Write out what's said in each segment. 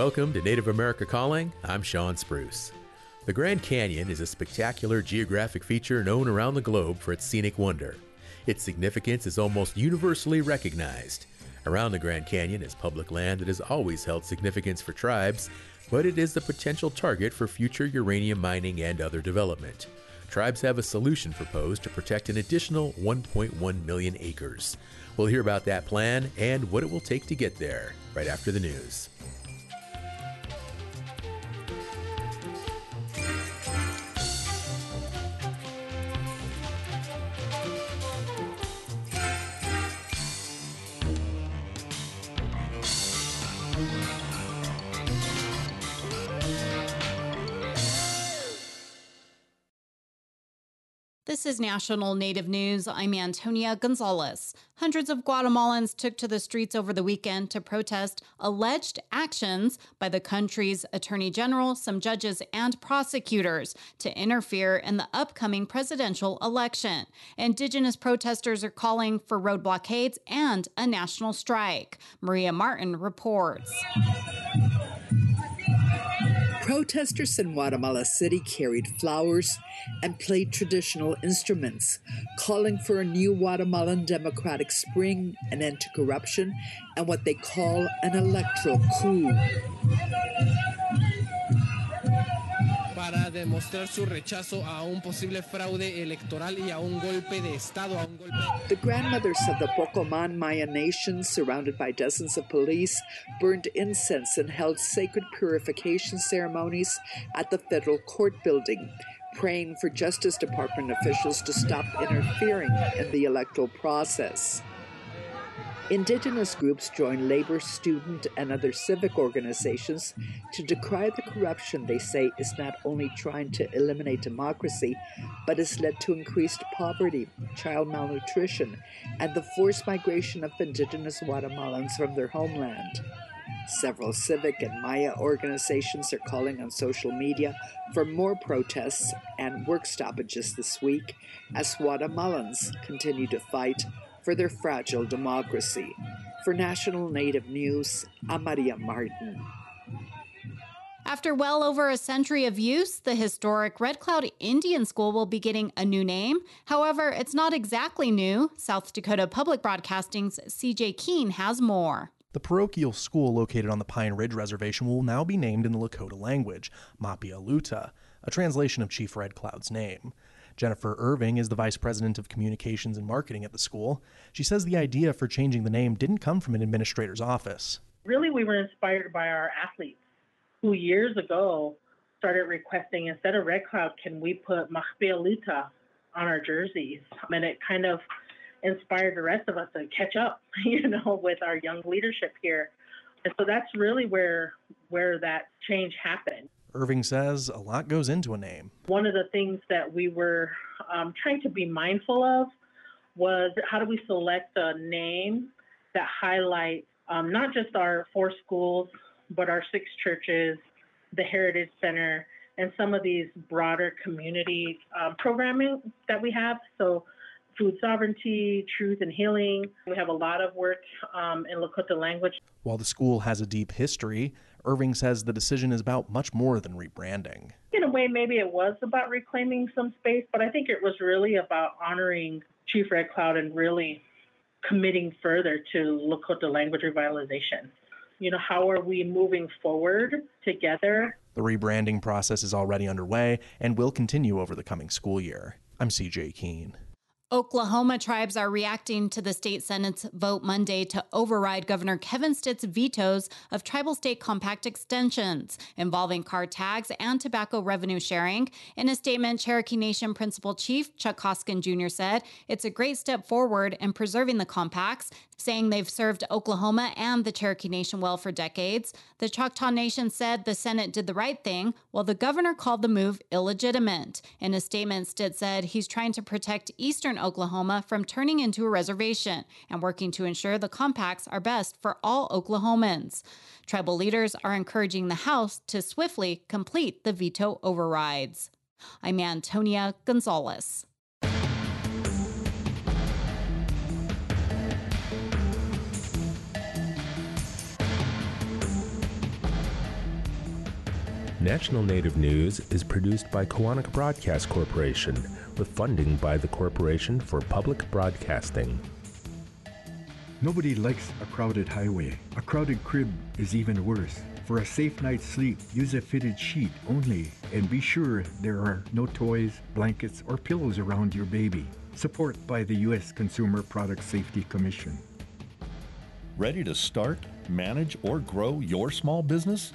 Welcome to Native America Calling. I'm Shawn Spruce. The Grand Canyon is a spectacular geographic feature known around the globe for its scenic wonder. Its significance is almost universally recognized. Around the Grand Canyon is public land that has always held significance for tribes, but it is the potential target for future uranium mining and other development. Tribes have a solution proposed to protect an additional 1.1 million acres. We'll hear about that plan and what it will take to get there right after the news. This is National Native News. I'm Antonia Gonzalez. Hundreds of Guatemalans took to the streets over the weekend to protest alleged actions by the country's attorney general, some judges, and prosecutors to interfere in the upcoming presidential election. Indigenous protesters are calling for road blockades and a national strike. Maria Martin reports. Protesters in Guatemala City carried flowers and played traditional instruments, calling for a new Guatemalan democratic spring, an end to corruption, and what they call an electoral coup. Para demostrar su rechazo a un posible fraude electoral y a un golpe de Estado, a un golpe. The grandmothers of the Pocoman Maya Nation, surrounded by dozens of police, burned incense and held sacred purification ceremonies at the federal court building, praying for Justice Department officials to stop interfering in the electoral process. Indigenous groups join labor, student, and other civic organizations to decry the corruption they say is not only trying to eliminate democracy, but has led to increased poverty, child malnutrition, and the forced migration of indigenous Guatemalans from their homeland. Several civic and Maya organizations are calling on social media for more protests and work stoppages this week as Guatemalans continue to fight for their fragile democracy. For National Native News, I'm Maria Martin. After well over a century of use, the historic Red Cloud Indian School will be getting a new name. However, it's not exactly new. South Dakota Public Broadcasting's CJ Keene has more. The parochial school located on the Pine Ridge Reservation will now be named in the Lakota language, Mapialuta, a translation of Chief Red Cloud's name. Jennifer Irving is the Vice President of Communications and Marketing at the school. She says the idea for changing the name didn't come from an administrator's office. Really, we were inspired by our athletes who years ago started requesting instead of Red Cloud, can we put Mahpialuta on our jerseys? And it kind of inspired the rest of us to catch up, you know, with our young leadership here. And so that's really where where that change happened. Irving says a lot goes into a name. One of the things that we were um, trying to be mindful of was how do we select a name that highlights um, not just our four schools, but our six churches, the Heritage Center, and some of these broader community um, programming that we have. So, food sovereignty, truth and healing. We have a lot of work um, in Lakota language. While the school has a deep history, Irving says the decision is about much more than rebranding. In a way, maybe it was about reclaiming some space, but I think it was really about honoring Chief Red Cloud and really committing further to Lakota language revitalization. You know, how are we moving forward together? The rebranding process is already underway and will continue over the coming school year. I'm CJ Keene. Oklahoma tribes are reacting to the state Senate's vote Monday to override Governor Kevin Stitt's vetoes of tribal state compact extensions involving car tags and tobacco revenue sharing. In a statement, Cherokee Nation Principal Chief Chuck Hoskin Jr. said it's a great step forward in preserving the compacts, saying they've served Oklahoma and the Cherokee Nation well for decades. The Choctaw Nation said the Senate did the right thing, while the governor called the move illegitimate. In a statement, Stitt said he's trying to protect Eastern Oklahoma from turning into a reservation and working to ensure the compacts are best for all Oklahomans. Tribal leaders are encouraging the House to swiftly complete the veto overrides. I'm Antonia Gonzalez. National Native News is produced by Koahnic Broadcast Corporation with funding by the Corporation for Public Broadcasting. Nobody likes a crowded highway. A crowded crib is even worse. For a safe night's sleep, use a fitted sheet only and be sure there are no toys, blankets, or pillows around your baby. Support by the U.S. Consumer Product Safety Commission. Ready to start, manage, or grow your small business?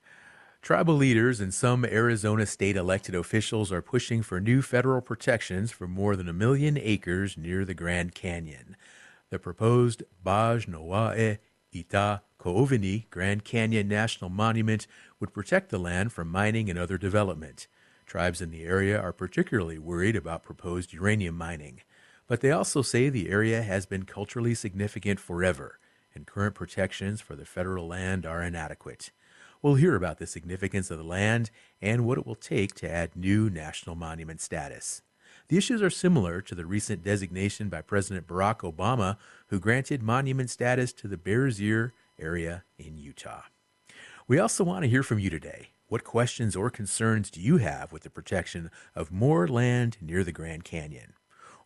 Tribal leaders and some Arizona state elected officials are pushing for new federal protections for more than a million acres near the Grand Canyon. The proposed Baj Noae Ita Ko'oveni Grand Canyon National Monument would protect the land from mining and other development. Tribes in the area are particularly worried about proposed uranium mining, but they also say the area has been culturally significant forever, and current protections for the federal land are inadequate. We'll hear about the significance of the land and what it will take to add new national monument status. The issues are similar to the recent designation by President Barack Obama, who granted monument status to the Bears Ear area in Utah. We also want to hear from you today. What questions or concerns do you have with the protection of more land near the Grand Canyon?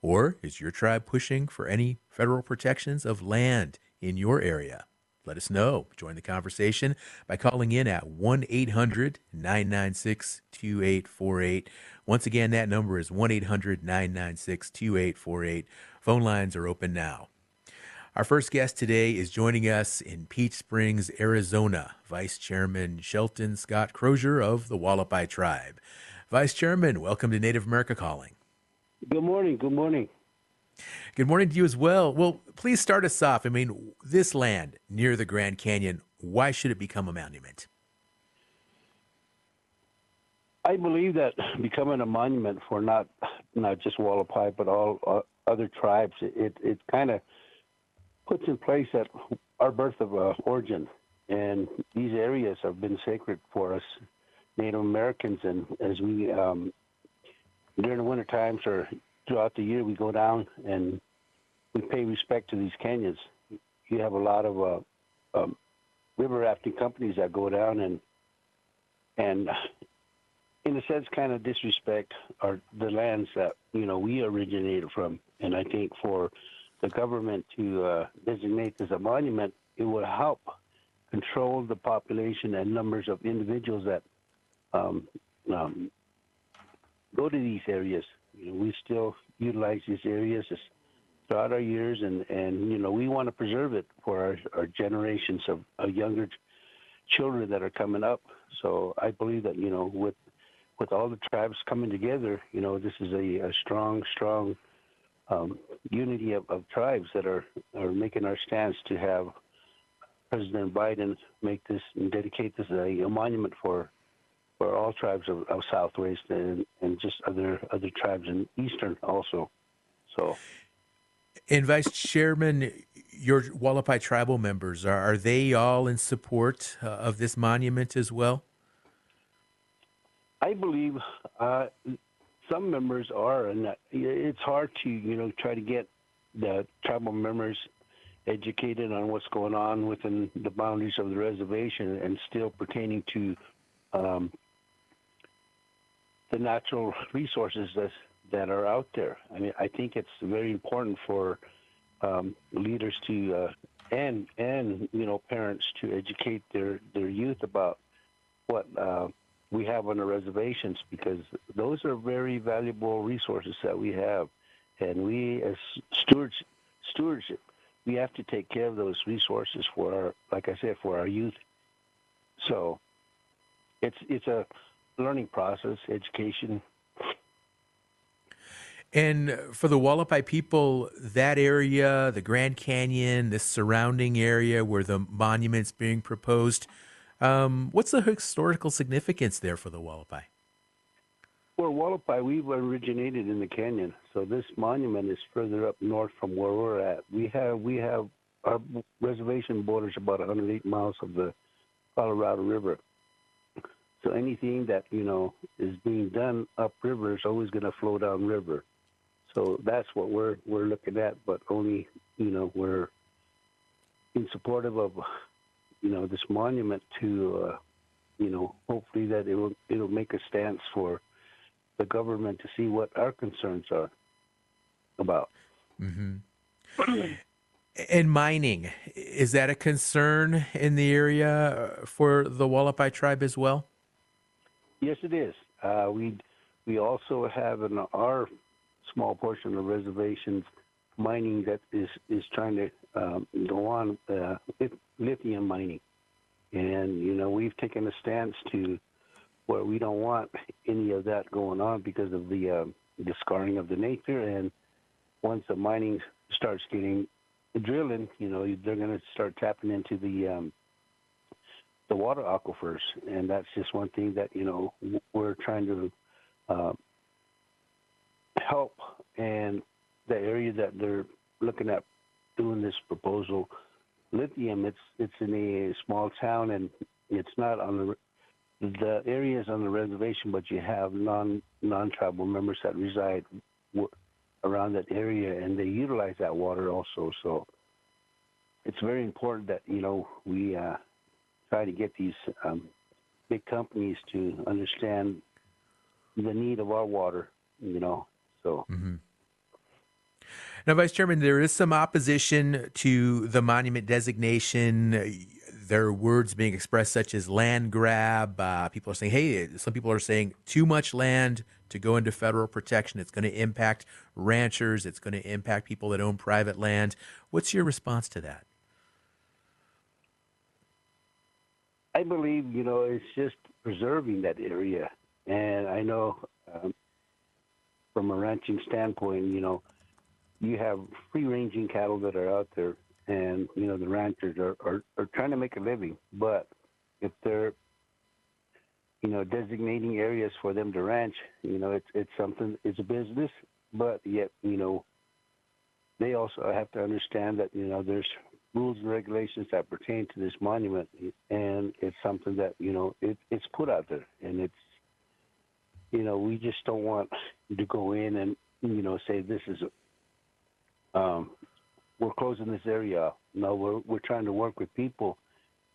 Or is your tribe pushing for any federal protections of land in your area? Let us know. Join the conversation by calling in at 1 800 996 2848. Once again, that number is 1 800 996 2848. Phone lines are open now. Our first guest today is joining us in Peach Springs, Arizona, Vice Chairman Shelton Scott Crozier of the Hualapai Tribe. Vice Chairman, welcome to Native America Calling. Good morning. Good morning. Good morning to you as well. Well, please start us off. I mean, this land near the Grand Canyon, why should it become a monument? I believe that becoming a monument for not not just Hualapai but all uh, other tribes, it it kind of puts in place that our birth of uh, origin, and these areas have been sacred for us Native Americans, and as we um, during the winter times or throughout the year, we go down and we pay respect to these canyons. You have a lot of uh, um, river rafting companies that go down and and in a sense kind of disrespect our the lands that you know we originated from. And I think for the government to uh, designate as a monument, it would help control the population and numbers of individuals that um, um, go to these areas. We still utilize these areas throughout our years, and, and you know we want to preserve it for our, our generations of, of younger children that are coming up. So I believe that you know with with all the tribes coming together, you know this is a, a strong, strong um, unity of, of tribes that are are making our stance to have President Biden make this and dedicate this a, a monument for for all tribes of, of Southwest and, and just other other tribes in Eastern also. So, and Vice Chairman, your Hualapai tribal members are are they all in support uh, of this monument as well? I believe uh, some members are, and it's hard to you know try to get the tribal members educated on what's going on within the boundaries of the reservation and still pertaining to um, the natural resources that that are out there. I mean, I think it's very important for um, leaders to uh, and and you know parents to educate their their youth about what uh, we have on the reservations because those are very valuable resources that we have, and we as stewards stewardship we have to take care of those resources for our like I said for our youth. So it's it's a learning process, education. And for the Hualapai people, that area, the Grand Canyon, this surrounding area where the monument's being proposed, um, what's the historical significance there for the Hualapai? Well, Hualapai, we've originated in the canyon, so this monument is further up north from where we're at. We have we have our reservation borders about 108 miles of the Colorado River. So anything that you know is being done upriver is always going to flow downriver. So that's what we're we're looking at, but only you know we're in supportive of you know this monument to uh, you know hopefully that it will it'll make a stance for the government to see what our concerns are about. Mm-hmm. and mining is that a concern in the area for the Hualapai tribe as well? Yes, it is. Uh, we we also have in our small portion of reservations mining that is is trying to um, go on uh, lithium mining, and you know we've taken a stance to where we don't want any of that going on because of the uh, the scarring of the nature. And once the mining starts getting drilling, you know, they're going to start tapping into the um, the water aquifers, and that's just one thing that you know we're trying to uh, help. And the area that they're looking at doing this proposal, lithium, it's it's in a small town and it's not on the the areas on the reservation, but you have non non tribal members that reside w- around that area, and they utilize that water also. So it's very important that you know we uh, try to get these um, big companies to understand the need of our water. You know, so. Mm-hmm. Now, Vice Chairman, there is some opposition to the monument designation there are words being expressed such as land grab. Uh, people are saying, hey, some people are saying too much land to go into federal protection. It's going to impact ranchers. It's going to impact people that own private land. What's your response to that? I believe, you know, it's just preserving that area. And I know um, from a ranching standpoint, you know, you have free ranging cattle that are out there and you know the ranchers are, are, are trying to make a living. But if they're you know designating areas for them to ranch, you know it's it's something it's a business, but yet you know they also have to understand that you know there's rules and regulations that pertain to this monument, and it's something that you know it, it's put out there, and it's you know we just don't want to go in and you know say this is um, we're closing this area. No, we're we're trying to work with people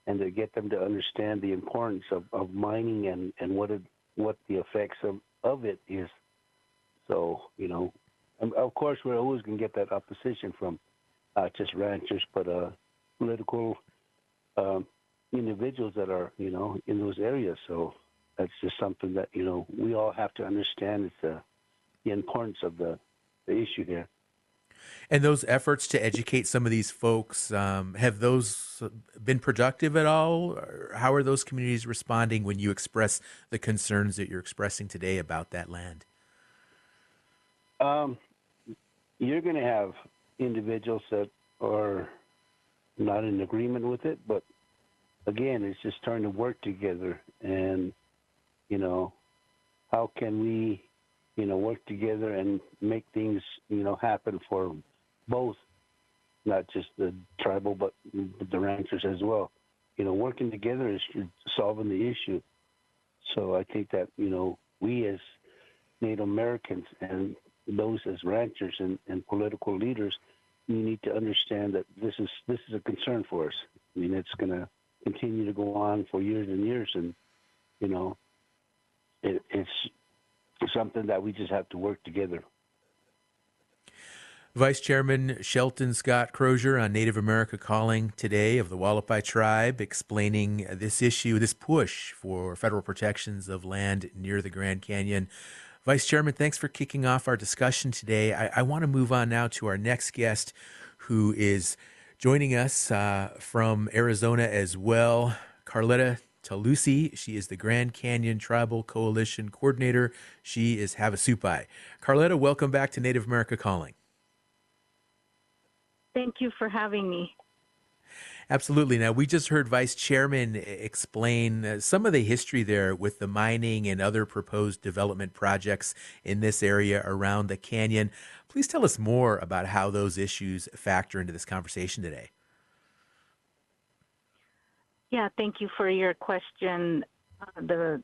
and to get them to understand the importance of, of mining and, and what it, what the effects of, of it is. So, you know, of course we're always going to get that opposition from uh, just ranchers, but uh, political um, individuals that are, you know, in those areas. So that's just something that, you know, we all have to understand it's uh, the importance of the, the issue here. And those efforts to educate some of these folks, um, have those been productive at all? How are those communities responding when you express the concerns that you're expressing today about that land? Um, you're going to have individuals that are not in agreement with it, but again, it's just trying to work together. And, you know, how can we you know, work together and make things, you know, happen for both, not just the tribal, but the ranchers as well. You know, working together is solving the issue. So I think that, you know, we as Native Americans and those as ranchers and, and political leaders, we need to understand that this is this is a concern for us. I mean, it's going to continue to go on for years and years, and you know, it, it's something that we just have to work together. Vice Chairman Shelton Scott Crozier on Native America Calling today of the Hualapai Tribe, explaining this issue, this push for federal protections of land near the Grand Canyon. Vice Chairman, thanks for kicking off our discussion today. I, I want to move on now to our next guest, who is joining us uh, from Arizona as well. Carletta Tilousi. She is the Grand Canyon Tribal Coalition Coordinator. She is Havasupai. Carletta, welcome back to Native America Calling. Thank you for having me. Absolutely. Now, we just heard Vice Chairman explain uh, some of the history there with the mining and other proposed development projects in this area around the canyon. Please tell us more about how those issues factor into this conversation today. Yeah, thank you for your question. Uh, the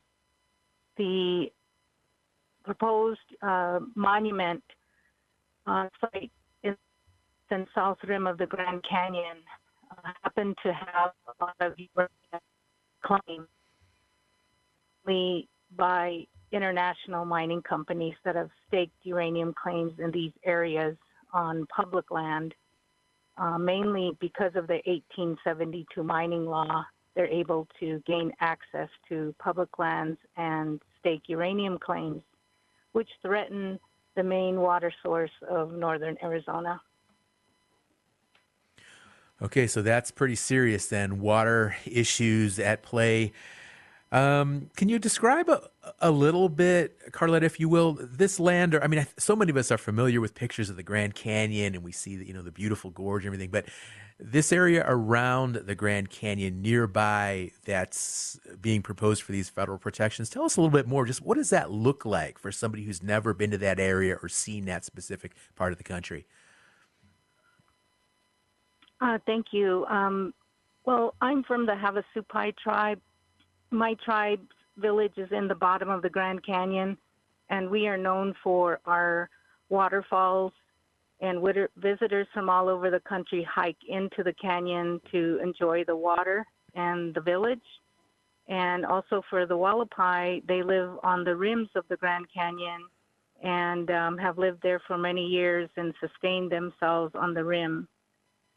the proposed uh, monument uh, site in the south rim of the Grand Canyon happened to have a lot of uranium claims by international mining companies that have staked uranium claims in these areas on public land, uh, mainly because of the 1872 mining law. They're able to gain access to public lands and stake uranium claims, which threaten the main water source of northern Arizona. Okay, so that's pretty serious then. Water issues at play. Um, can you describe a, a little bit, Carletta, if you will, this land? Or I mean, so many of us are familiar with pictures of the Grand Canyon, and we see the, you know the beautiful gorge and everything. But this area around the Grand Canyon, nearby, that's being proposed for these federal protections. Tell us a little bit more. Just what does that look like for somebody who's never been to that area or seen that specific part of the country? Uh, thank you. Um, well, I'm from the Havasupai tribe. My tribe's village is in the bottom of the Grand Canyon, and we are known for our waterfalls. And visitors from all over the country hike into the canyon to enjoy the water and the village. And also for the Hualapai, they live on the rims of the Grand Canyon and um, have lived there for many years and sustained themselves on the rim.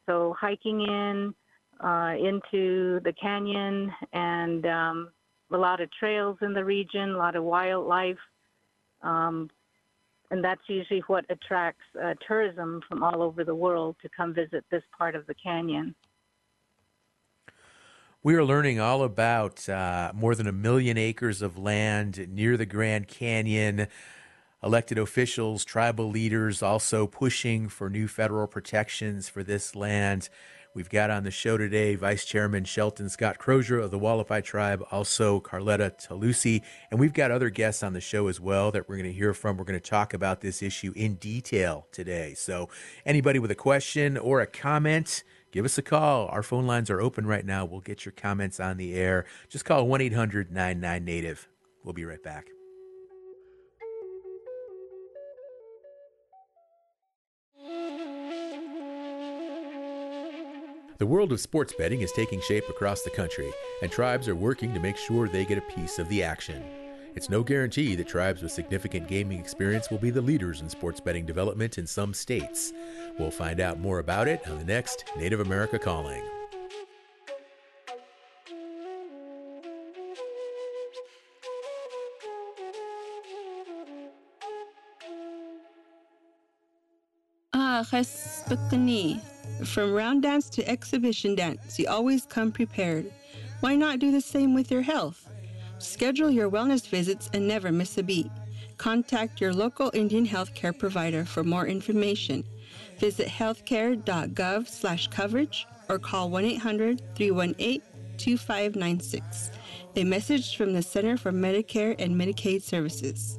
So hiking in uh, into the canyon and um, a lot of trails in the region, a lot of wildlife. Um, and that's usually what attracts uh, tourism from all over the world to come visit this part of the canyon. We are learning all about uh, more than a million acres of land near the Grand Canyon elected officials, tribal leaders also pushing for new federal protections for this land. We've got on the show today Vice Chairman Shelton Scott Crozier of the Hualapai Tribe, also Carletta Tilousi, and we've got other guests on the show as well that we're going to hear from. We're going to talk about this issue in detail today. So, anybody with a question or a comment, give us a call. Our phone lines are open right now. We'll get your comments on the air. Just call 1 800 99 Native. We'll be right back. The world of sports betting is taking shape across the country, and tribes are working to make sure they get a piece of the action. It's no guarantee that tribes with significant gaming experience will be the leaders in sports betting development in some states. We'll find out more about it on the next Native America Calling. Ah, from round dance to exhibition dance, you always come prepared. Why not do the same with your health? Schedule your wellness visits and never miss a beat. Contact your local Indian healthcare provider for more information. Visit healthcare.gov/coverage or call 1-800-318-2596. A message from the Center for Medicare and Medicaid Services.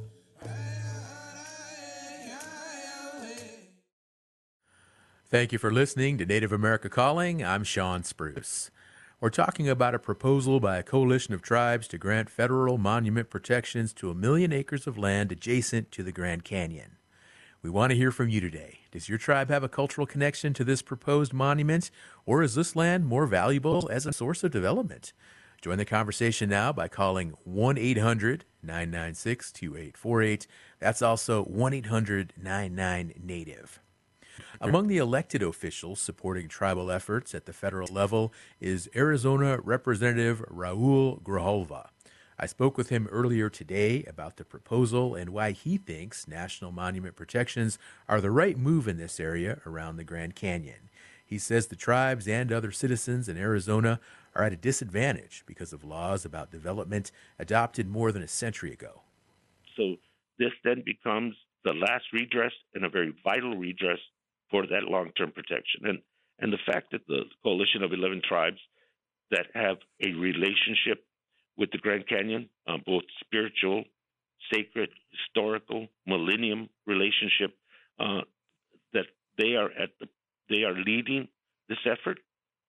Thank you for listening to Native America Calling. I'm Shawn Spruce. We're talking about a proposal by a coalition of tribes to grant federal monument protections to a million acres of land adjacent to the Grand Canyon. We want to hear from you today. Does your tribe have a cultural connection to this proposed monument, or is this land more valuable as a source of development? Join the conversation now by calling 1 800 996 2848. That's also 1 800 99 Native. Among the elected officials supporting tribal efforts at the federal level is Arizona Representative Raul Grijalva. I spoke with him earlier today about the proposal and why he thinks national monument protections are the right move in this area around the Grand Canyon. He says the tribes and other citizens in Arizona are at a disadvantage because of laws about development adopted more than a century ago. So this then becomes the last redress and a very vital redress for that long term protection. And And the fact that the coalition of 11 tribes that have a relationship with the Grand Canyon, uh, both spiritual, sacred, historical, millennium relationship, uh, that they are at the, they are leading this effort.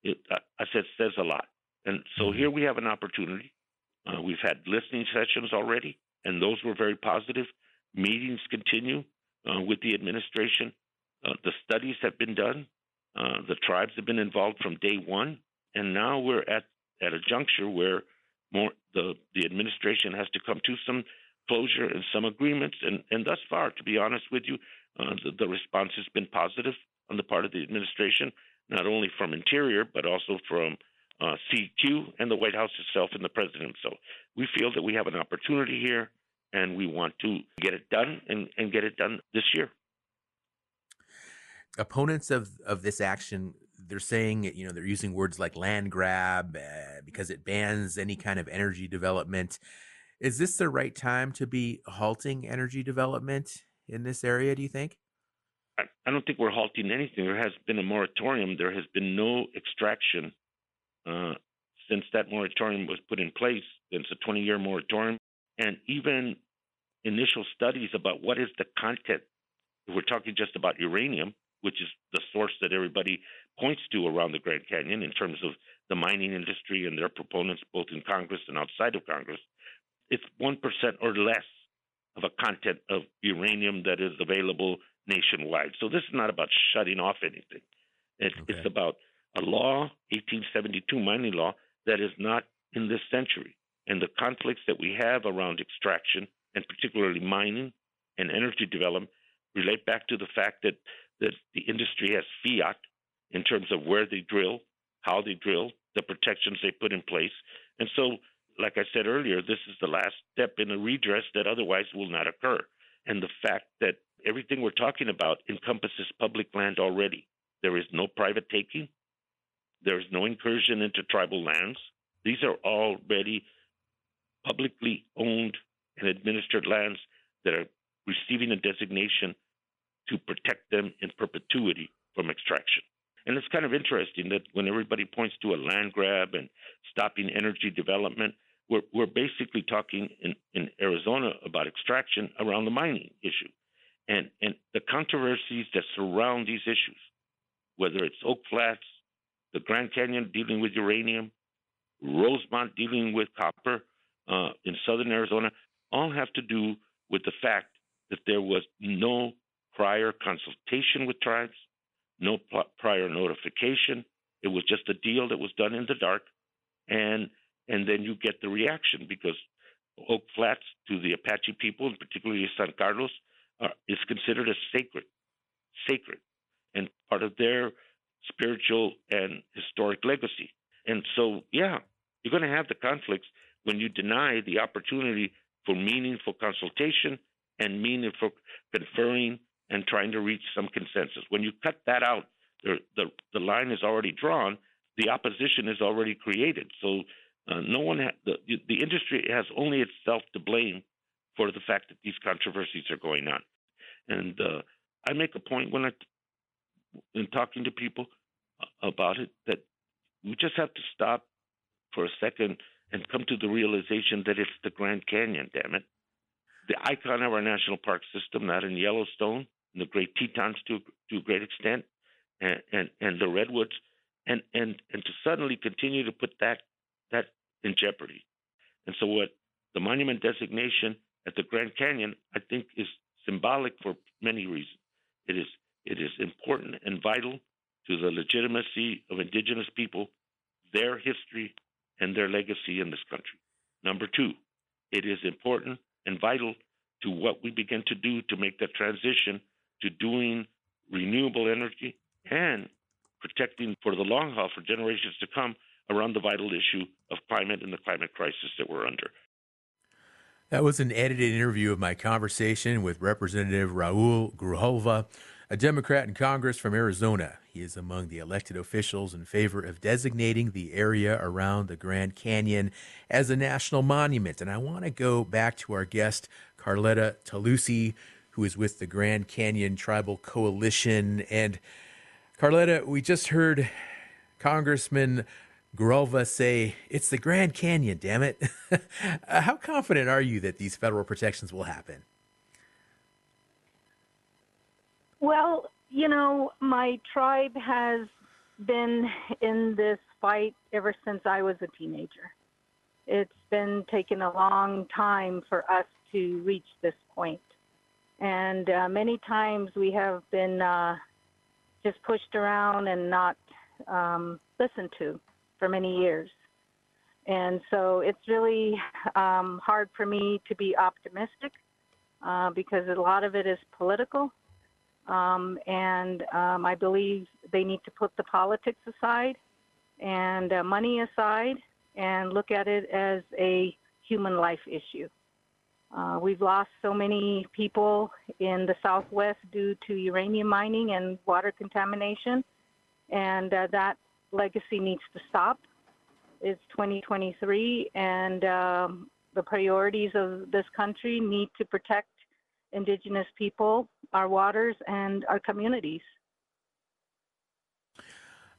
It, I said says a lot. And so mm-hmm. here we have an opportunity. Uh, we've had listening sessions already, and those were very positive. Meetings continue uh, with the administration. Uh, the studies have been done. Uh, the tribes have been involved from day one, and now we're at at a juncture where more the the administration has to come to some closure and some agreements. And and thus far, to be honest with you, uh, the, the response has been positive on the part of the administration, not only from Interior but also from uh, CEQ and the White House itself and the president. So we feel that we have an opportunity here, and we want to get it done and, and get it done this year opponents of of this action they're saying you know they're using words like land grab uh, because it bans any kind of energy development. Is this the right time to be halting energy development in this area do you think? I, I don't think we're halting anything. There has been a moratorium. There has been no extraction uh, since that moratorium was put in place. It's a 20 year moratorium. And even initial studies about what is the content if we're talking just about uranium which is the source that everybody points to around the Grand Canyon in terms of the mining industry and their proponents, both in Congress and outside of Congress, it's 1% or less of a content of uranium that is available nationwide. So this is not about shutting off anything. It's, okay. it's about a law, 1872 mining law, that is not in this century. And the conflicts that we have around extraction, and particularly mining and energy development, relate back to the fact that that the industry has fiat in terms of where they drill, how they drill, the protections they put in place. And so, like I said earlier, this is the last step in a redress that otherwise will not occur. And the fact that everything we're talking about encompasses public land already. There is no private taking, there is no incursion into tribal lands. These are already publicly owned and administered lands that are receiving a designation to protect them in perpetuity from extraction. And it's kind of interesting that when everybody points to a land grab and stopping energy development, we're, we're basically talking in, in Arizona about extraction around the mining issue. And, and the controversies that surround these issues, whether it's Oak Flats, the Grand Canyon dealing with uranium, Rosemont dealing with copper uh, in southern Arizona, all have to do with the fact that there was no prior consultation with tribes, no prior notification. It was just a deal that was done in the dark, and and then you get the reaction because Oak Flats to the Apache people, and particularly San Carlos, is considered as sacred, sacred, and part of their spiritual and historic legacy. And so, yeah, you're going to have the conflicts when you deny the opportunity for meaningful consultation and meaningful conferring and trying to reach some consensus. When you cut that out, the, the, the line is already drawn, the opposition is already created. So uh, no one, ha- the, the industry has only itself to blame for the fact that these controversies are going on. And uh, I make a point when I, in talking to people uh, about it, that we just have to stop for a second and come to the realization that it's the Grand Canyon, damn it. The icon of our national park system, not in Yellowstone, the Great Tetons to to a great extent, and, and and the redwoods, and and and to suddenly continue to put that that in jeopardy. And so, what the monument designation at the Grand Canyon, I think, is symbolic for many reasons. It is it is important and vital to the legitimacy of indigenous people, their history, and their legacy in this country. Number two, it is important and vital to what we begin to do to make that transition to doing renewable energy and protecting for the long haul for generations to come around the vital issue of climate and the climate crisis that we're under. That was an edited interview of my conversation with Representative Raul Grijalva, a Democrat in Congress from Arizona. He is among the elected officials in favor of designating the area around the Grand Canyon as a national monument. And I want to go back to our guest, Carletta Tilousi, who is with the Grand Canyon Tribal Coalition. And Carletta, we just heard Congressman Grijalva say, It's the Grand Canyon, damn it. Uh, how confident are you that these federal protections will happen? Well, you know, my tribe has been in this fight ever since I was a teenager. It's been taking a long time for us to reach this point. And uh, many times we have been uh, just pushed around and not um, listened to for many years. And so it's really um, hard for me to be optimistic uh, because a lot of it is political. Um, and um, I believe they need to put the politics aside and uh, money aside and look at it as a human life issue. Uh, we've lost so many people in the Southwest due to uranium mining and water contamination, and uh, that legacy needs to stop. It's 2023, and um, the priorities of this country need to protect Indigenous people, our waters, and our communities.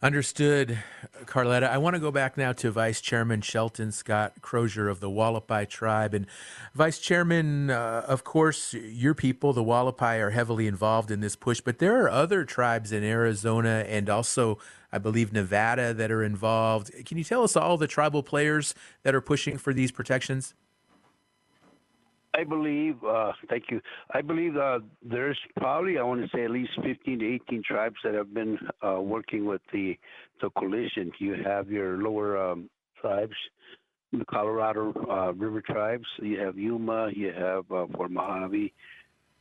Understood, Carletta. I want to go back now to Vice Chairman Shelton Scott Crozier of the Hualapai Tribe. And Vice Chairman, uh, of course, your people, the Hualapai, are heavily involved in this push, but there are other tribes in Arizona and also, I believe, Nevada that are involved. Can you tell us all the tribal players that are pushing for these protections? I believe, uh, thank you. I believe uh, there's probably, I want to say, at least 15 to 18 tribes that have been uh, working with the the coalition. You have your lower um, tribes, the Colorado uh, River tribes. You have Yuma. You have uh, Fort Mojave.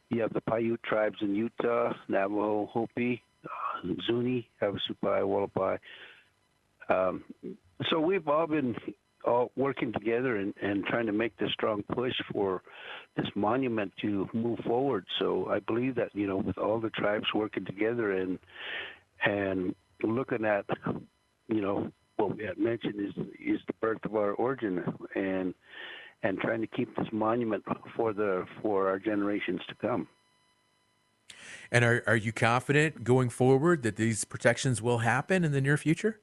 You have the Paiute tribes in Utah, Navajo, Hopi, uh, Zuni, Havasupai, Hualapai. Um, so we've all been all working together and, and trying to make this strong push for this monument to move forward. So I believe that you know, with all the tribes working together and and looking at, you know, what we had mentioned is is the birth of our origin and and trying to keep this monument for the for our generations to come. And are are you confident going forward that these protections will happen in the near future?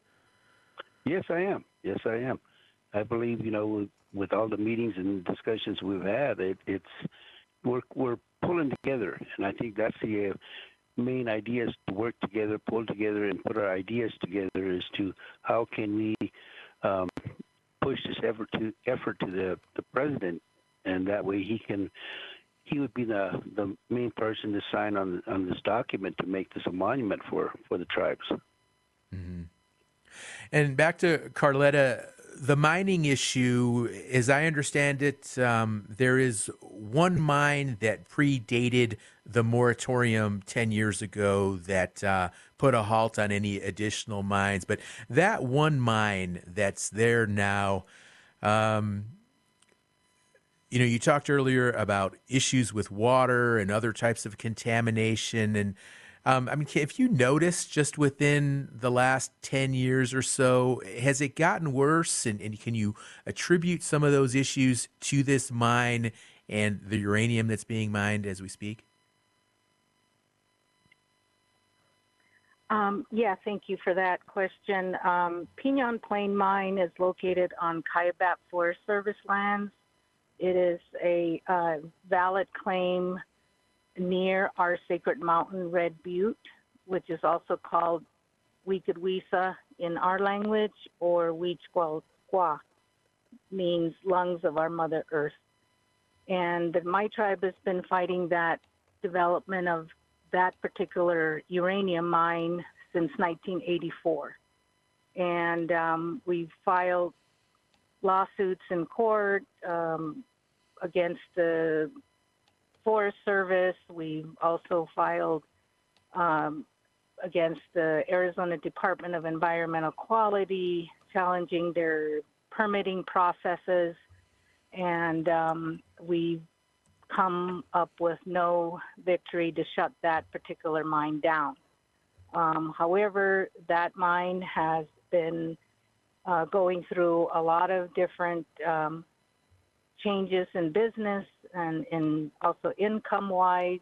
Yes, I am. Yes, I am. I believe you know with all the meetings and discussions we've had, it, it's we're we're pulling together, and I think that's the uh, main idea is to work together, pull together, and put our ideas together as to how can we um, push this effort to effort to the the president, and that way he can he would be the the main person to sign on on this document to make this a monument for for the tribes. Mm-hmm. And back to Carletta the mining issue, as I understand it, um, there is one mine that predated the moratorium 10 years ago that uh, put a halt on any additional mines. But that one mine that's there now, um, you know, you talked earlier about issues with water and other types of contamination. And um, I mean, if you notice just within the last 10 years or so, has it gotten worse? And, and can you attribute some of those issues to this mine and the uranium that's being mined as we speak? Um, yeah, thank you for that question. Um, Pinyon Plain Mine is located on Kaibab Forest Service lands. It is a uh, valid claim near our sacred mountain, Red Butte, which is also called Wikidwisa in our language, or Wichqualqua, means lungs of our Mother Earth. And my tribe has been fighting that development of that particular uranium mine since 1984. And um, we've filed lawsuits in court um, against the Forest Service. We also filed um, against the Arizona Department of Environmental Quality, challenging their permitting processes, and um, we've come up with no victory to shut that particular mine down. Um, however, that mine has been uh, going through a lot of different um, changes in business and in also income wise.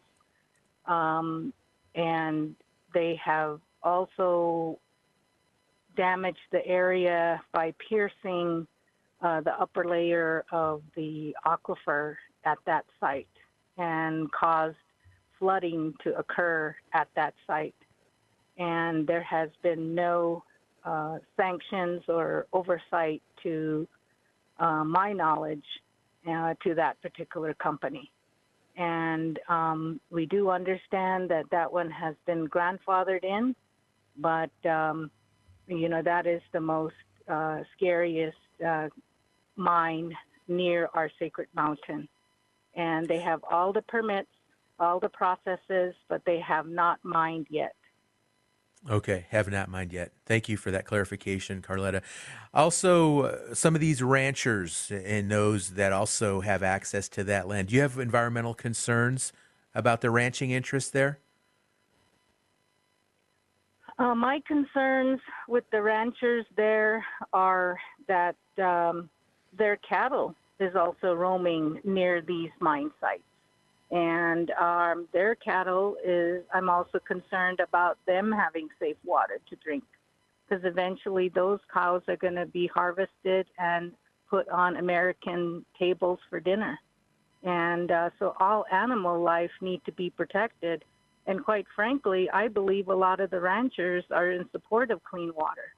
Um, and they have also damaged the area by piercing uh, the upper layer of the aquifer at that site and caused flooding to occur at that site. And there has been no uh, sanctions or oversight to uh, my knowledge uh, to that particular company. And um, we do understand that that one has been grandfathered in, but um, you know that is the most uh, scariest uh, mine near our sacred mountain. And they have all the permits, all the processes, but they have not mined yet. Okay, have not mined yet. Thank you for that clarification, Carletta. Also, uh, some of these ranchers and those that also have access to that land, do you have environmental concerns about the ranching interest there? Uh, my concerns with the ranchers there are that um, their cattle is also roaming near these mine sites. And um, their cattle is, I'm also concerned about them having safe water to drink because eventually those cows are going to be harvested and put on American tables for dinner. And uh, so all animal life need to be protected. And quite frankly, I believe a lot of the ranchers are in support of clean water.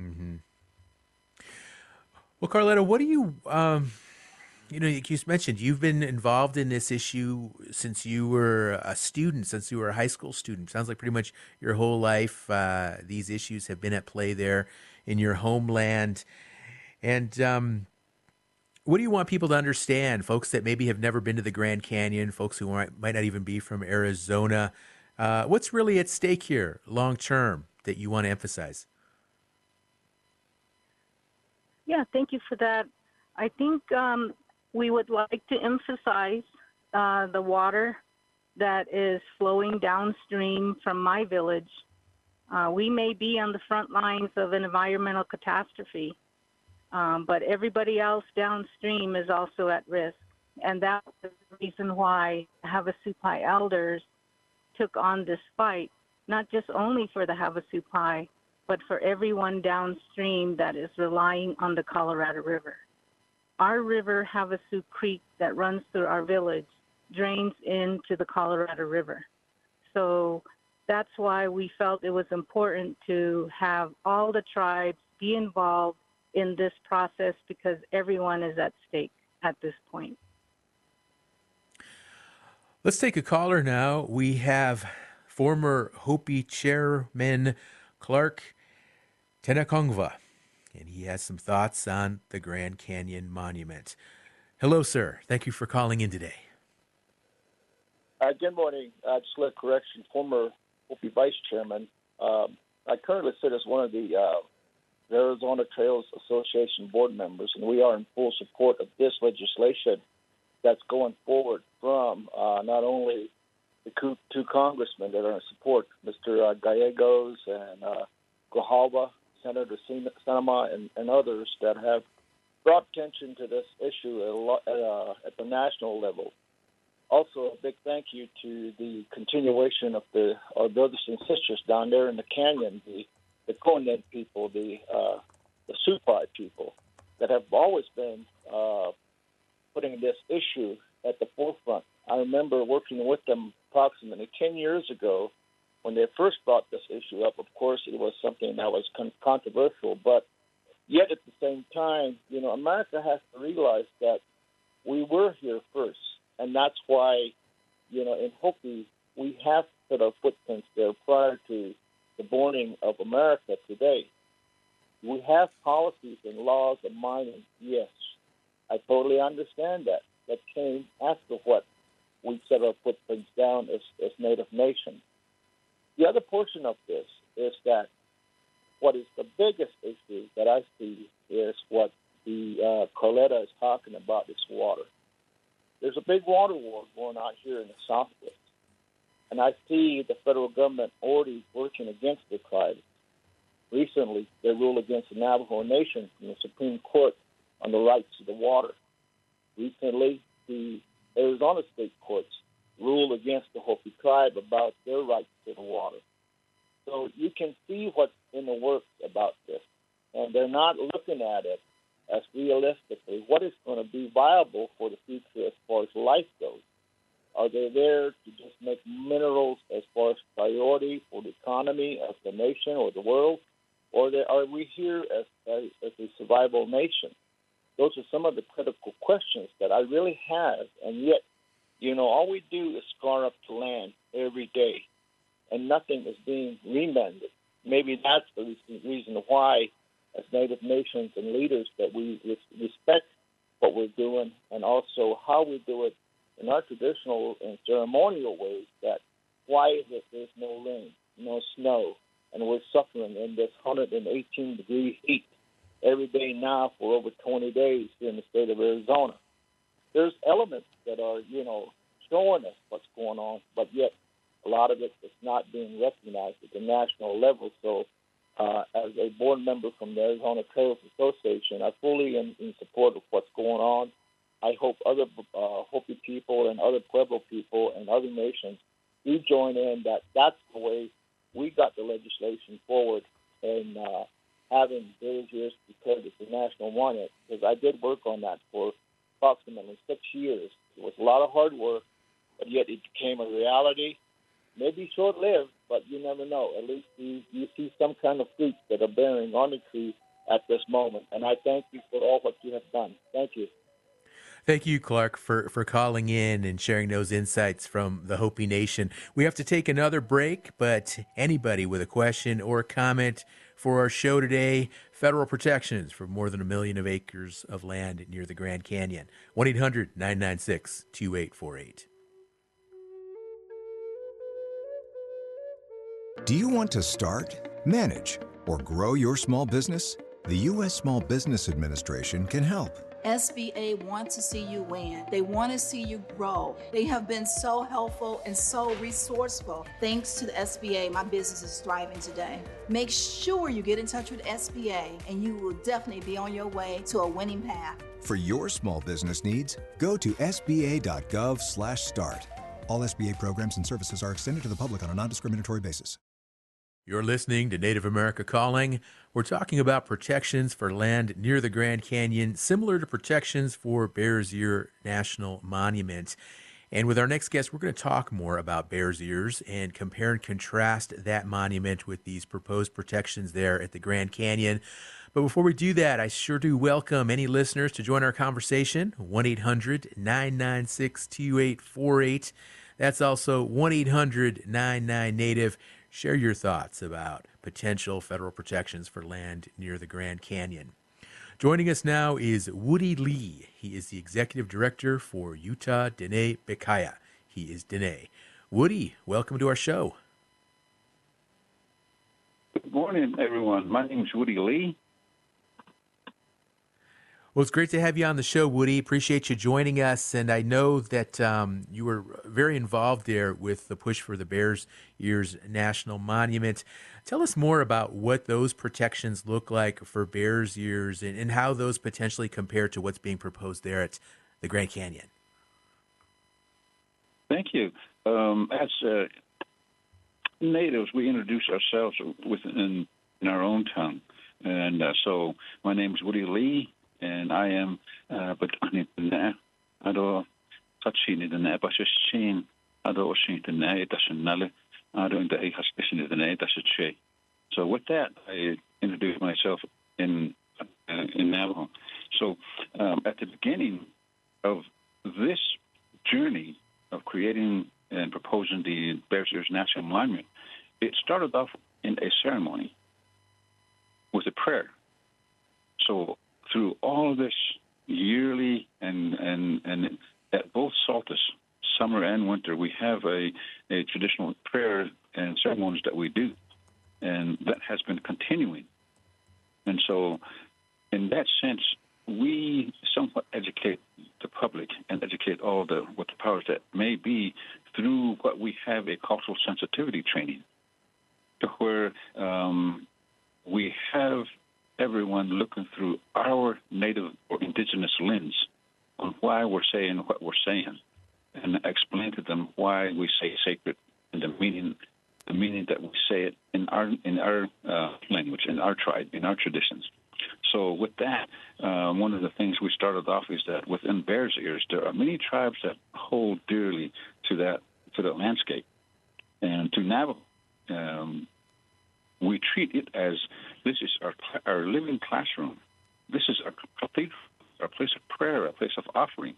Mm-hmm. Well, Carletta, what do you, um, you know, you mentioned you've been involved in this issue since you were a student, since you were a high school student. Sounds like pretty much your whole life uh, these issues have been at play there in your homeland. And um, what do you want people to understand, folks that maybe have never been to the Grand Canyon, folks who might, might not even be from Arizona? Uh, what's really at stake here long term that you want to emphasize? Yeah, thank you for that. I think um, we would like to emphasize uh, the water that is flowing downstream from my village. Uh, we may be on the front lines of an environmental catastrophe, um, but everybody else downstream is also at risk. And that was the reason why Havasupai elders took on this fight, not just only for the Havasupai, but for everyone downstream that is relying on the Colorado River. Our river, Havasu Creek, that runs through our village, drains into the Colorado River. So that's why we felt it was important to have all the tribes be involved in this process because everyone is at stake at this point. Let's take a caller now. We have former Hopi Chairman Clark Tenakhongva, and he has some thoughts on the Grand Canyon Monument. Hello, sir. Thank you for calling in today. Uh, good morning. Uh, just a correction, former Hopi Vice Chairman. Um, I currently sit as one of the uh, Arizona Trails Association board members, and we are in full support of this legislation that's going forward from uh, not only the two congressmen that are in support, Mr. Uh, Gallegos and uh, Grijalva, Senator Sinema and, and others that have brought attention to this issue at, lot, uh, at the national level. Also, a big thank you to the continuation of the our brothers and sisters down there in the canyon, the the people, the uh, the Supai people, that have always been uh, putting this issue at the forefront. I remember working with them approximately 10 years ago when they first brought this issue up, of course, it was something that was con- controversial. But yet, at the same time, you know, America has to realize that we were here first, and that's why, you know, in Hopi, we have put our footprints there prior to the borning of America today. We have policies and laws of mining, yes. I totally understand that. That came after what we set our footprints down as, as Native nations. The other portion of this is that what is the biggest issue that I see is what the uh, Carletta is talking about is water. There's a big water war going on here in the Southwest. And I see the federal government already working against the tribes. Recently, they ruled against the Navajo Nation from the Supreme Court on the rights to the water. Recently, the Arizona state courts rule against the Hopi tribe about their rights to the water. So you can see what's in the works about this, and they're not looking at it as realistically what is going to be viable for the future as far as life goes. Are they there to just make minerals as far as priority for the economy of the nation or the world? Or are we here as, as, as a survival nation? Those are some of the critical questions that I really have, and yet, you know, all we do is scar up the land every day, and nothing is being remended. Maybe that's the reason why, as Native nations and leaders, that we respect what we're doing and also how we do it in our traditional and ceremonial ways that why is it there's no rain, no snow, and we're suffering in this 118 degree heat every day now for over 20 days here in the state of Arizona. There's elements that are, you know, showing us what's going on, but yet a lot of it is not being recognized at the national level. So, uh, as a board member from the Arizona Trails Association, I fully am in support of what's going on. I hope other uh, Hopi people and other Pueblo people and other nations do join in. That that's the way we got the legislation forward and uh, having Ears declared as a national monument. Because I did work on that for approximately six years. It was a lot of hard work, but yet it became a reality. Maybe short-lived, but you never know. At least you, you see some kind of fruits that are bearing on the tree at this moment. And I thank you for all what you have done. Thank you. Thank you, Clark, for, for calling in and sharing those insights from the Hopi Nation. We have to take another break, but anybody with a question or comment for our show today, federal protections for more than a million of acres of land near the Grand Canyon. 1 800 996 2848. Do you want to start, manage, or grow your small business? The U.S. Small Business Administration can help. SBA wants to see you win. They want to see you grow. They have been so helpful and so resourceful. Thanks to the SBA, my business is thriving today. Make sure you get in touch with SBA and you will definitely be on your way to a winning path. For your small business needs, go to sba.gov/start. All SBA programs and services are extended to the public on a non-discriminatory basis. You're listening to Native America Calling. We're talking about protections for land near the Grand Canyon, similar to protections for Bears Ear National Monument. And with our next guest, we're going to talk more about Bears Ears and compare and contrast that monument with these proposed protections there at the Grand Canyon. But before we do that, I sure do welcome any listeners to join our conversation. 1 800 996 2848. That's also 1 800 99 Native. Share your thoughts about potential federal protections for land near the Grand Canyon. Joining us now is Woody Lee. He is the executive director for Utah Diné Bikéyah. He is Dene. Woody, welcome to our show. Good morning, everyone. My name is Woody Lee. Well, it's great to have you on the show, Woody. Appreciate you joining us. And I know that um, you were very involved there with the push for the Bears Ears National Monument. Tell us more about what those protections look like for Bears Ears and, and how those potentially compare to what's being proposed there at the Grand Canyon. Thank you. Um, as uh, natives, we introduce ourselves within in our own tongue. And uh, so my name is Woody Lee and I am uh, but anitne ado tatsini dene basishin ado oshin dene itasinale ado inda ei haskesini dene itasitche. So with that, I introduce myself in uh, in Navajo. So um, at the beginning of this journey of creating and proposing the Bears Ears National Monument, it started off in a ceremony with a prayer. So through all of this yearly and and and at both solstice, summer and winter, we have a, a traditional prayer and ceremonies that we do, and that has been continuing. And so, in that sense, we somewhat educate the public and educate all the what the powers that may be through what we have a cultural sensitivity training, to where um, we have everyone looking through our native or indigenous lens on why we're saying what we're saying and explain to them why we say sacred and the meaning the meaning that we say it in our in our uh, language, in our tribe, in our traditions. So with that, uh, one of the things we started off is that within Bears Ears, there are many tribes that hold dearly to that to the landscape, and to Navajo, um, we treat it as this is our our living classroom. This is a cathedral, our place of prayer, a place of offering,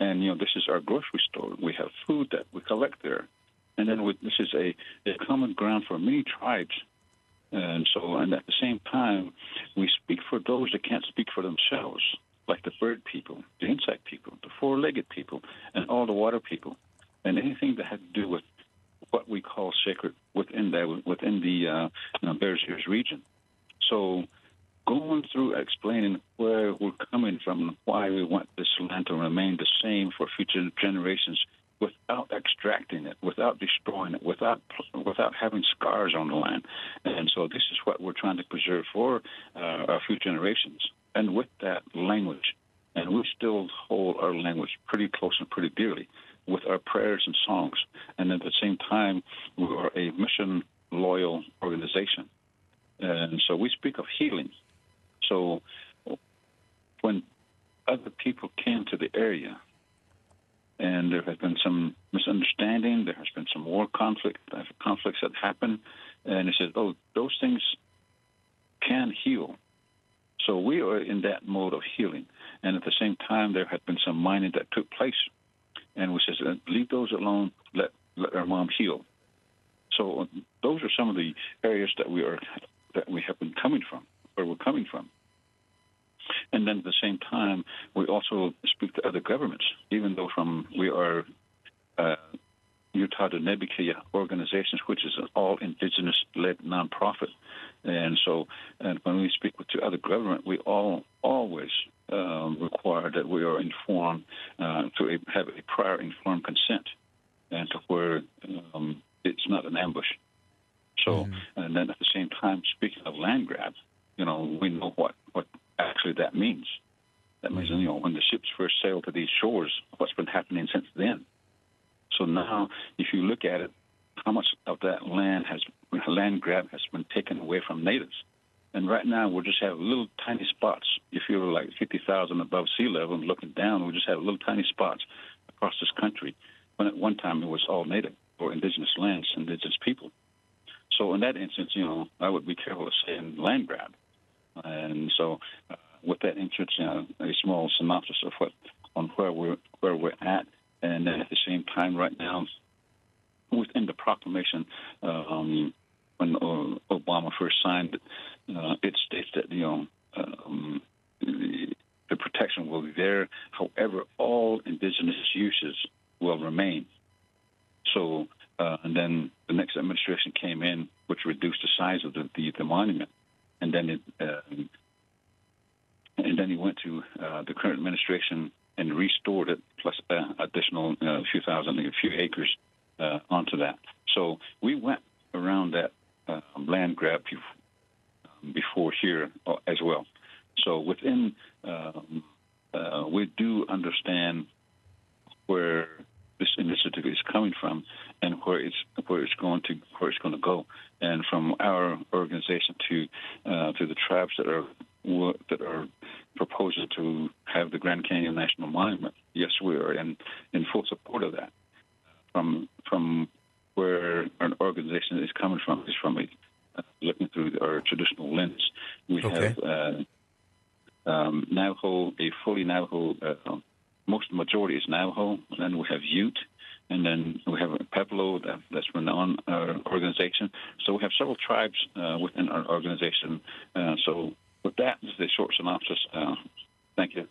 and you know this is our grocery store. We have food that we collect there, and then we, this is a, a common ground for many tribes and so, and at the same time, we speak for those that can't speak for themselves, like the bird people, the insect people, the four legged people, and all the water people, and anything that had to do with what we call sacred within that within the uh, you know, Bears Ears region. So, going through explaining where we're coming from, and why we want this land to remain the same for future generations without extracting it, without destroying it, without without having scars on the land. And so this is what we're trying to preserve for uh, our future generations. And with that language, and we still hold our language pretty close and pretty dearly with our prayers and songs. And at the same time, we are a mission loyal organization. And so we speak of healing. So when other people came to the area, and there has been some misunderstanding. There has been some war conflict, uh, conflicts that happen, and he said, "Oh, those things can heal." So we are in that mode of healing, and at the same time, there had been some mining that took place, and we said, uh, "Leave those alone. Let let our mom heal." So those are some of the areas that we are that we have been coming from, where we're coming from. And then at the same time, we also speak to other governments, even though from we are uh, Utah Diné Bikéyah organizations, which is an all indigenous-led nonprofit. And so, and when we speak with to other government, we all always um, require that we are informed uh, to have a prior informed consent, and to where um, it's not an ambush. So, mm-hmm. and then at the same time, speaking of land grab, you know, we know what what actually that means. That means, you know, when the ships first sailed to these shores, what's been happening since then. So now, if you look at it, how much of that land has land grab has been taken away from natives? And right now, we just have little tiny spots. If you're like 50,000 above sea level and looking down, we just have little tiny spots across this country. When at one time it was all native or indigenous lands, indigenous people. So in that instance, you know, I would be careful of saying land grab. And so, uh, with that interest, you know, a small synopsis of what on where we're where we're at, and then at the same time, right now, within the proclamation, um, when Obama first signed it, uh, it states that you know. Um, the, the protection will be there. However, all indigenous uses will remain. So, uh, and then the next administration came in, which reduced the size of the, the, the monument and then it, uh, and then he went to uh, the current administration and restored it plus uh, additional uh, few thousand, a few acres uh, onto that. So we went around that uh, land grab before here as well. So within, um, we do understand where this initiative is coming from and where it's where it's going to where it's going to go. And from our organization to uh, to the tribes that are that are proposing to have the Grand Canyon National Monument, yes, we are in in full support of that. From from where an organization is coming from is from a, uh, looking through our traditional lens. We okay. have uh, um, Navajo, a fully Navajo uh, most majority is Navajo. And then we have Ute, and then we have Pueblo that, that's on our organization. So we have several tribes uh, within our organization. Uh, so with that is the short synopsis. Uh, thank you.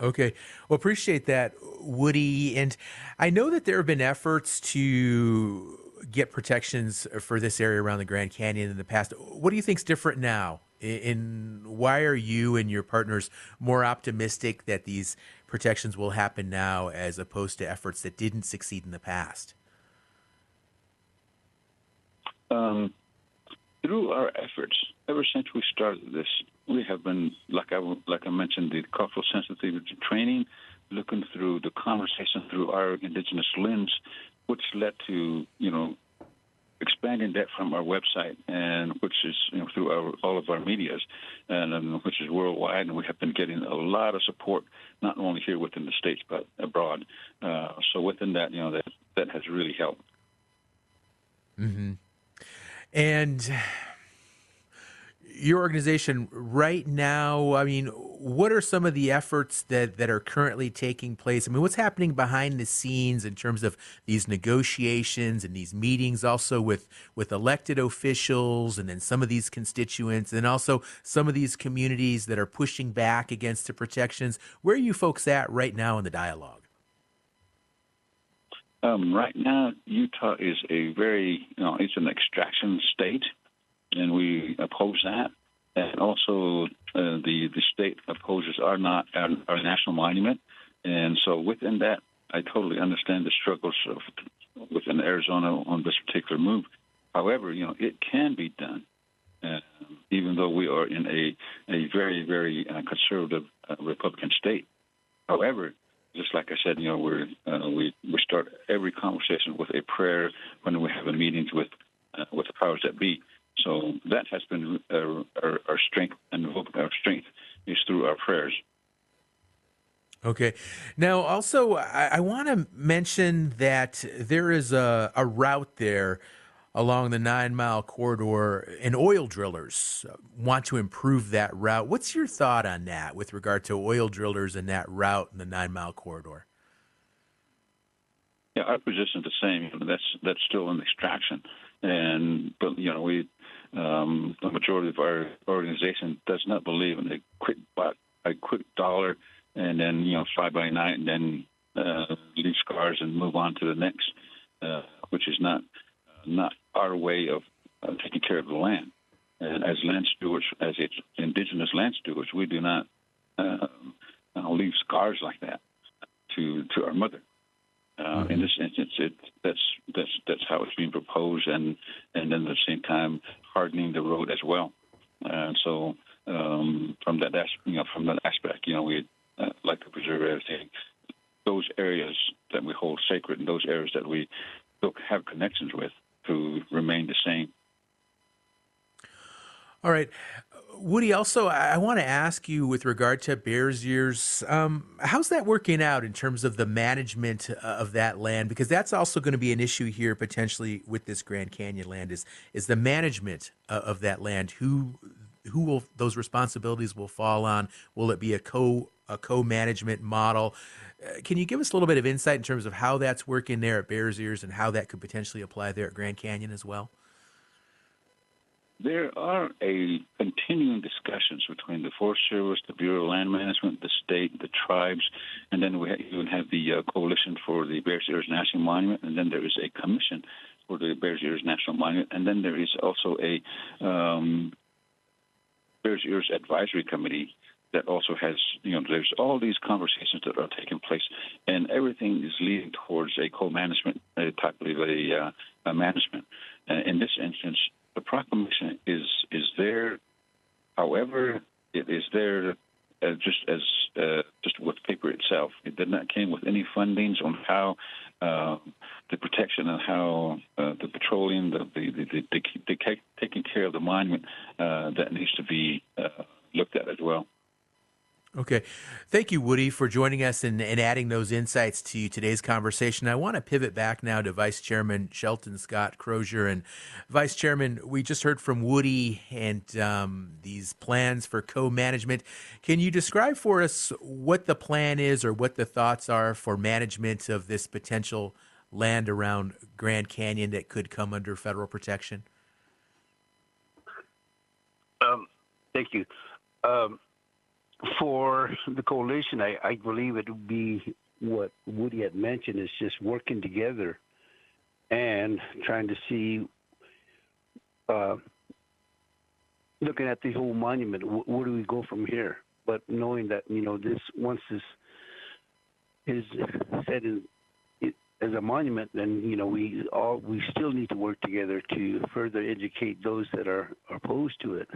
Okay. Well, appreciate that, Woody. And I know that there have been efforts to get protections for this area around the Grand Canyon in the past. What do you think is different now? And why are you and your partners more optimistic that these protections will happen now as opposed to efforts that didn't succeed in the past? Um, through our efforts, ever since we started this, we have been, like I, like I mentioned, the cultural sensitivity training, looking through the conversation through our indigenous lens, which led to, you know, expanding that from our website, and which is you know through our, all of our medias, and um, which is worldwide, and we have been getting a lot of support, not only here within the states but abroad. Uh, so within that, you know that that has really helped. Mm-hmm. And your organization right now, I mean, what are some of the efforts that, that are currently taking place? I mean, what's happening behind the scenes in terms of these negotiations and these meetings, also with, with elected officials and then some of these constituents, and also some of these communities that are pushing back against the protections? Where are you folks at right now in the dialogue? Um, right now, Utah is a very, you know, it's an extraction state and we oppose that. And also, uh, the the state opposes our not our, our, national monument, and so within that, I totally understand the struggles of within Arizona on this particular move. However, you know it can be done, uh, even though we are in a a very very uh, conservative uh, Republican state. However, just like I said, you know, we're, uh, we we start every conversation with a prayer when we have a meetings with uh, with the powers that be. So that has been our, our, our strength, and our strength is through our prayers. Okay. Now, also, I, I want to mention that there is a, a route there along the nine mile corridor, and oil drillers want to improve that route. What's your thought on that with regard to oil drillers and that route in the nine mile corridor? Yeah, our position is the same. That's that's still an extraction, and but you know we um, the majority of our organization does not believe in a quick buck, a quick dollar, and then you know fly by night and then uh, leave scars and move on to the next, uh, which is not uh, not our way of uh, taking care of the land. And as land stewards, as indigenous land stewards, we do not uh, leave scars like that to to our mother. Uh, in this instance, it, that's that's that's how it's being proposed, and and then at the same time hardening the road as well. And so um, from that you know from that aspect, you know we uh, like to preserve everything. Those areas that we hold sacred, and those areas that we have connections with, to remain the same. All right. Woody, also, I want to ask you with regard to Bears Ears, um, how's that working out in terms of the management uh, of that land? Because that's also going to be an issue here potentially with this Grand Canyon land is is the management uh, of that land. Who who will those responsibilities will fall on? Will it be a co a co management model? Uh, can you give us a little bit of insight in terms of how that's working there at Bears Ears and how that could potentially apply there at Grand Canyon as well? There are a continuing discussions between the Forest Service, the Bureau of Land Management, the state, the tribes, and then we even have the uh, Coalition for the Bears Ears National Monument, and then there is a commission for the Bears Ears National Monument, and then there is also a um, Bears Ears Advisory Committee that also has, you know, there's all these conversations that are taking place, and everything is leading towards a co-management uh, type of a, uh, a management. Uh, in this instance, the proclamation is is there. However, it is there uh, just as uh, just with paper itself. It did not came with any fundings on how uh, the protection and how uh, the the the, the, the, the, the taking care of the monument uh, that needs to be uh, looked at as well. Okay. Thank you, Woody, for joining us and, and, adding those insights to today's conversation. I want to pivot back now to Vice Chairman Shelton Scott Crozier. And Vice Chairman, we just heard from Woody and um, these plans for co management. Can you describe for us what the plan is or what the thoughts are for management of this potential land around Grand Canyon that could come under federal protection? Um, thank you. Um, for the coalition, I, I believe it would be what Woody had mentioned is just working together and trying to see, uh, looking at the whole monument, wh- where do we go from here? But knowing that you know this once this is set in it, as a monument, then you know we all we still need to work together to further educate those that are opposed to it.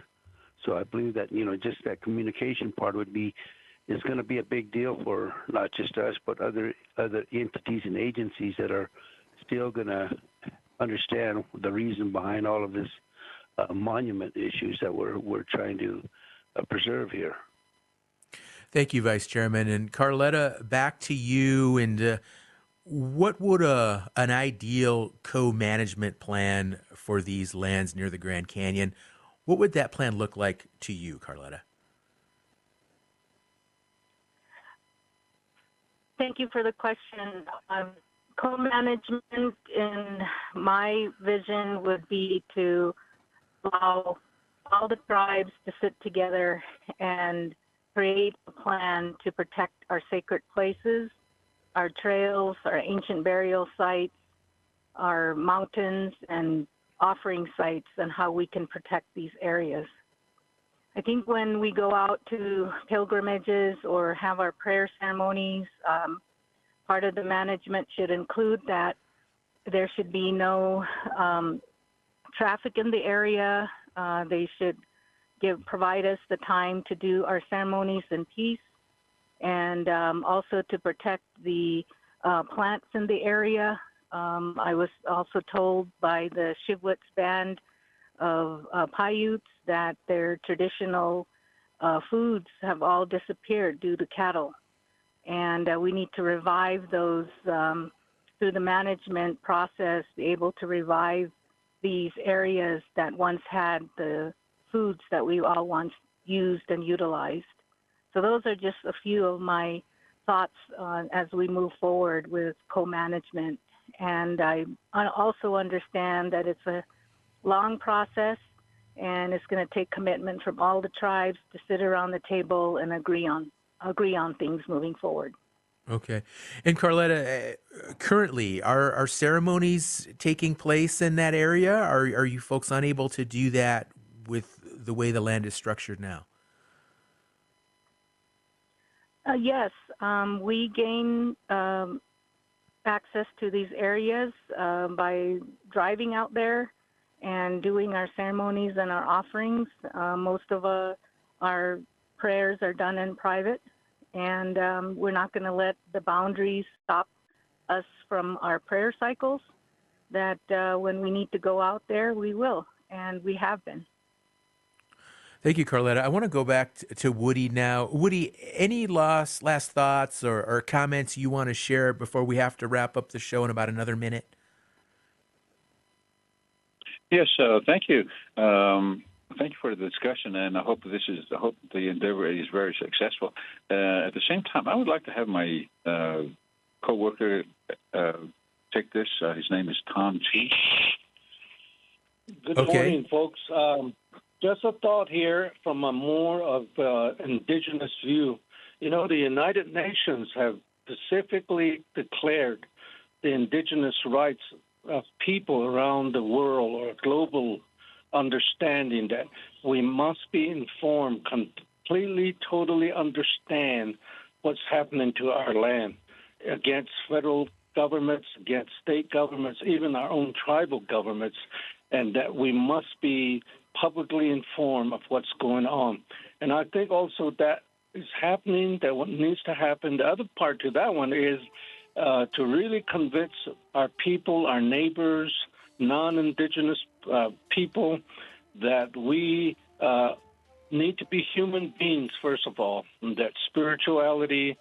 So I believe that you know just that communication part would be is going to be a big deal for not just us but other other entities and agencies that are still going to understand the reason behind all of this uh, monument issues that we're we're trying to uh, preserve here. Thank you, Vice Chairman. And Carletta, back to you. And uh, what would a an ideal co-management plan for these lands near the Grand Canyon? What would that plan look like to you, Carletta? Thank you for the question. Um, co-management, in my vision, would be to allow all the tribes to sit together and create a plan to protect our sacred places, our trails, our ancient burial sites, our mountains and offering sites, and how we can protect these areas. I think when we go out to pilgrimages or have our prayer ceremonies, um, part of the management should include that there should be no um, traffic in the area. Uh, they should give provide us the time to do our ceremonies in peace, and um, also to protect the uh, plants in the area. Um, I was also told by the Shivwits band of uh, Paiutes that their traditional uh, foods have all disappeared due to cattle. And uh, we need to revive those um, through the management process, be able to revive these areas that once had the foods that we all once used and utilized. So, those are just a few of my thoughts as we move forward with co management. And I also understand that it's a long process and it's going to take commitment from all the tribes to sit around the table and agree on agree on things moving forward. Okay. And Carletta, uh, currently, are, are ceremonies taking place in that area? Are, are you folks unable to do that with the way the land is structured now? Uh, yes, um, we gain um, access to these areas uh, by driving out there and doing our ceremonies and our offerings. Uh, most of uh, our prayers are done in private, and um, we're not going to let the boundaries stop us from our prayer cycles. That uh, when we need to go out there, we will, and we have been. Thank you, Carletta. I want to go back to Woody now. Woody, any last last thoughts or, or comments you want to share before we have to wrap up the show in about another minute? Yes, uh, thank you. Um, thank you for the discussion, and I hope this is. I hope the endeavor is very successful. Uh, at the same time, I would like to have my uh, coworker uh, take this. Uh, his name is Tom Chi. Good okay. morning, folks. Um, just a thought here from a more of uh, indigenous view. You know, the United Nations have specifically declared the indigenous rights of people around the world or global understanding that we must be informed, completely, totally understand what's happening to our land against federal governments, against state governments, even our own tribal governments, and that we must be publicly informed of what's going on. And I think also that is happening, that what needs to happen. The other part to that one is uh, to really convince our people, our neighbors, non indigenous uh, people, that we uh, need to be human beings, first of all, that spirituality,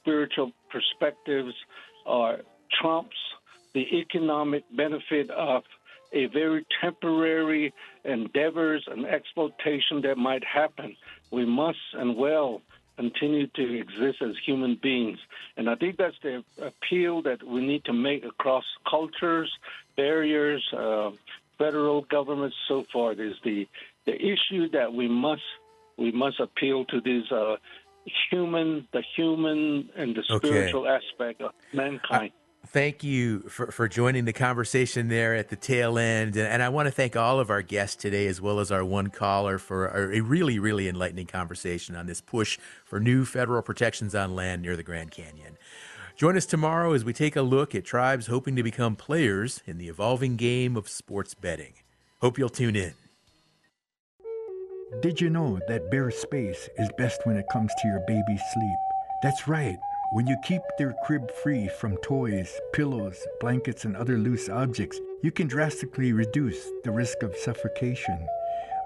spiritual perspectives are trumps the economic benefit of a very temporary endeavors and exploitation that might happen. We must and will continue to exist as human beings. And I think that's the appeal that we need to make across cultures, barriers, uh, federal governments, so forth. Is the the issue that we must we must appeal to these uh, human, the human and the spiritual okay. aspect of mankind. Thank you for, for joining the conversation there at the tail end. And I want to thank all of our guests today, as well as our one caller, for a really, really enlightening conversation on this push for new federal protections on land near the Grand Canyon. Join us tomorrow as we take a look at tribes hoping to become players in the evolving game of sports betting. Hope you'll tune in. Did you know that bare space is best when it comes to your baby's sleep? That's right. When you keep their crib free from toys, pillows, blankets, and other loose objects, you can drastically reduce the risk of suffocation.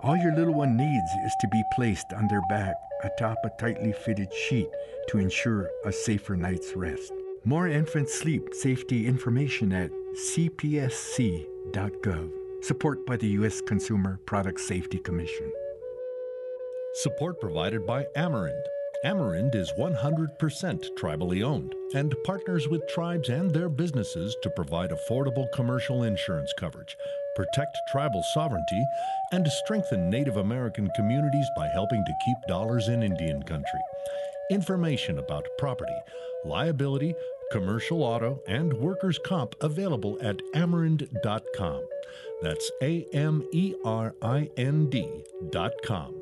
All your little one needs is to be placed on their back atop a tightly fitted sheet to ensure a safer night's rest. More infant sleep safety information at cpsc.gov. Support by the U.S. Consumer Product Safety Commission. Support provided by Amerind. Amerind is 100% tribally owned and partners with tribes and their businesses to provide affordable commercial insurance coverage, protect tribal sovereignty, and strengthen Native American communities by helping to keep dollars in Indian country. Information about property, liability, commercial auto, and workers' comp available at amerind.com. That's A M E R I N D.com.